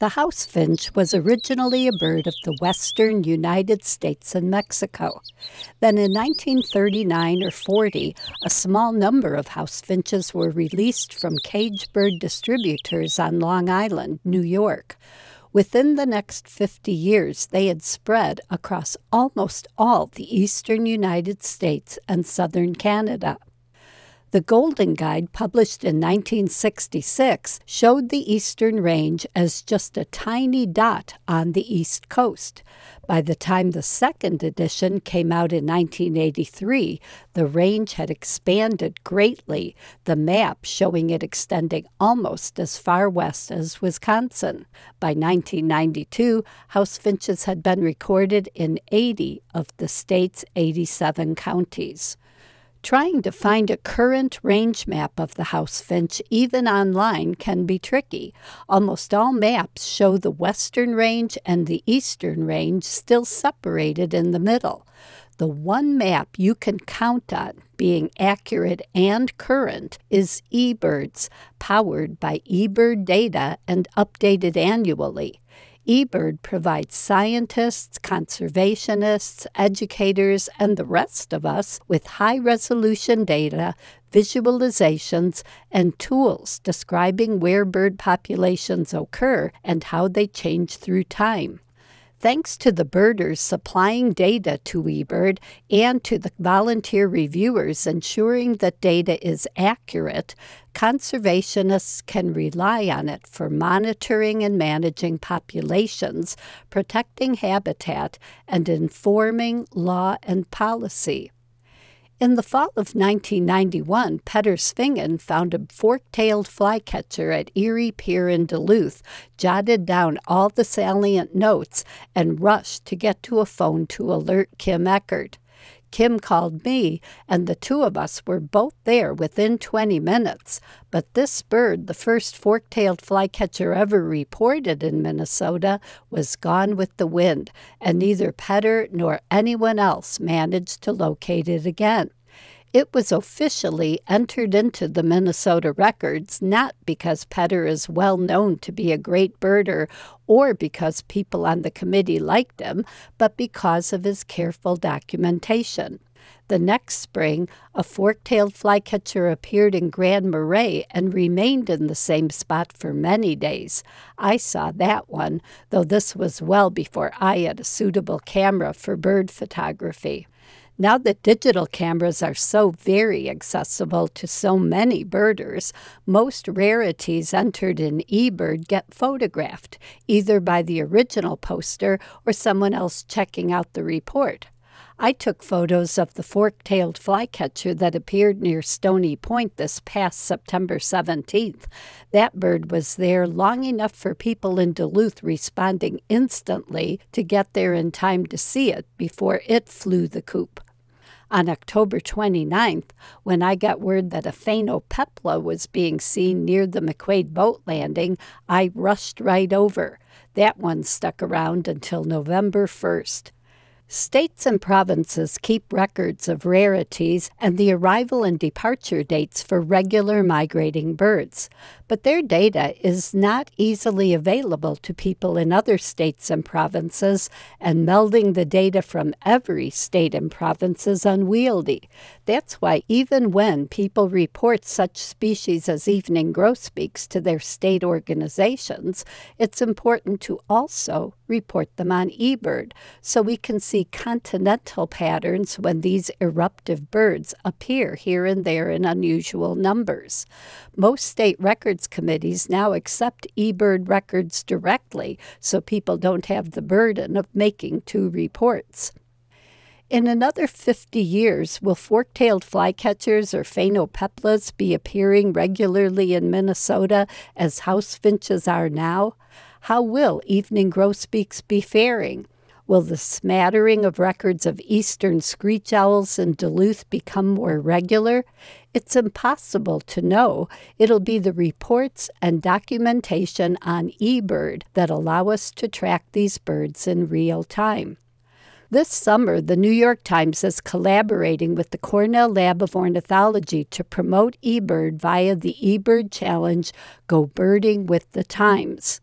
The house finch was originally a bird of the western United States and Mexico. Then in 1939 or 40, a small number of house finches were released from cage bird distributors on Long Island, New York. Within the next 50 years, they had spread across almost all the eastern United States and southern Canada. The Golden Guide, published in 1966, showed the Eastern Range as just a tiny dot on the East Coast. By the time the second edition came out in 1983, the range had expanded greatly, the map showing it extending almost as far west as Wisconsin. By 1992, house finches had been recorded in 80 of the state's 87 counties. Trying to find a current range map of the house finch, even online, can be tricky. Almost all maps show the western range and the eastern range still separated in the middle. The one map you can count on being accurate and current is eBirds, powered by eBird data and updated annually eBird provides scientists, conservationists, educators, and the rest of us with high resolution data, visualizations, and tools describing where bird populations occur and how they change through time. Thanks to the birders supplying data to eBird and to the volunteer reviewers ensuring that data is accurate, conservationists can rely on it for monitoring and managing populations, protecting habitat, and informing law and policy. In the fall of 1991, Petter Svingen found a fork tailed flycatcher at Erie Pier in Duluth, jotted down all the salient notes, and rushed to get to a phone to alert Kim Eckert. Kim called me, and the two of us were both there within 20 minutes. But this bird, the first fork tailed flycatcher ever reported in Minnesota, was gone with the wind, and neither Petter nor anyone else managed to locate it again. It was officially entered into the Minnesota records not because Petter is well known to be a great birder or because people on the committee liked him, but because of his careful documentation. The next spring, a fork tailed flycatcher appeared in Grand Marais and remained in the same spot for many days. I saw that one, though this was well before I had a suitable camera for bird photography. Now that digital cameras are so very accessible to so many birders, most rarities entered in eBird get photographed, either by the original poster or someone else checking out the report. I took photos of the fork tailed flycatcher that appeared near Stony Point this past September 17th. That bird was there long enough for people in Duluth responding instantly to get there in time to see it before it flew the coop. On October 29th, when I got word that a phainopepla was being seen near the McQuade boat landing, I rushed right over. That one stuck around until November 1st. States and provinces keep records of rarities and the arrival and departure dates for regular migrating birds, but their data is not easily available to people in other states and provinces, and melding the data from every state and province is unwieldy. That's why, even when people report such species as evening grosbeaks to their state organizations, it's important to also report them on eBird so we can see continental patterns when these eruptive birds appear here and there in unusual numbers. Most state records committees now accept eBird records directly so people don't have the burden of making two reports. In another 50 years, will fork tailed flycatchers or phainopeplas be appearing regularly in Minnesota as house finches are now? How will evening grosbeaks be faring? Will the smattering of records of eastern screech owls in Duluth become more regular? It's impossible to know. It'll be the reports and documentation on eBird that allow us to track these birds in real time. This summer, the New York Times is collaborating with the Cornell Lab of Ornithology to promote eBird via the eBird Challenge Go Birding with the Times.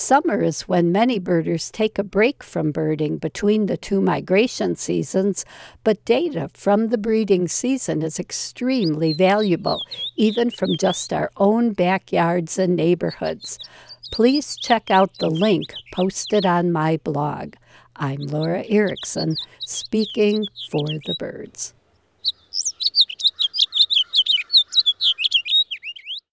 Summer is when many birders take a break from birding between the two migration seasons, but data from the breeding season is extremely valuable, even from just our own backyards and neighborhoods. Please check out the link posted on my blog. I'm Laura Erickson, speaking for the birds.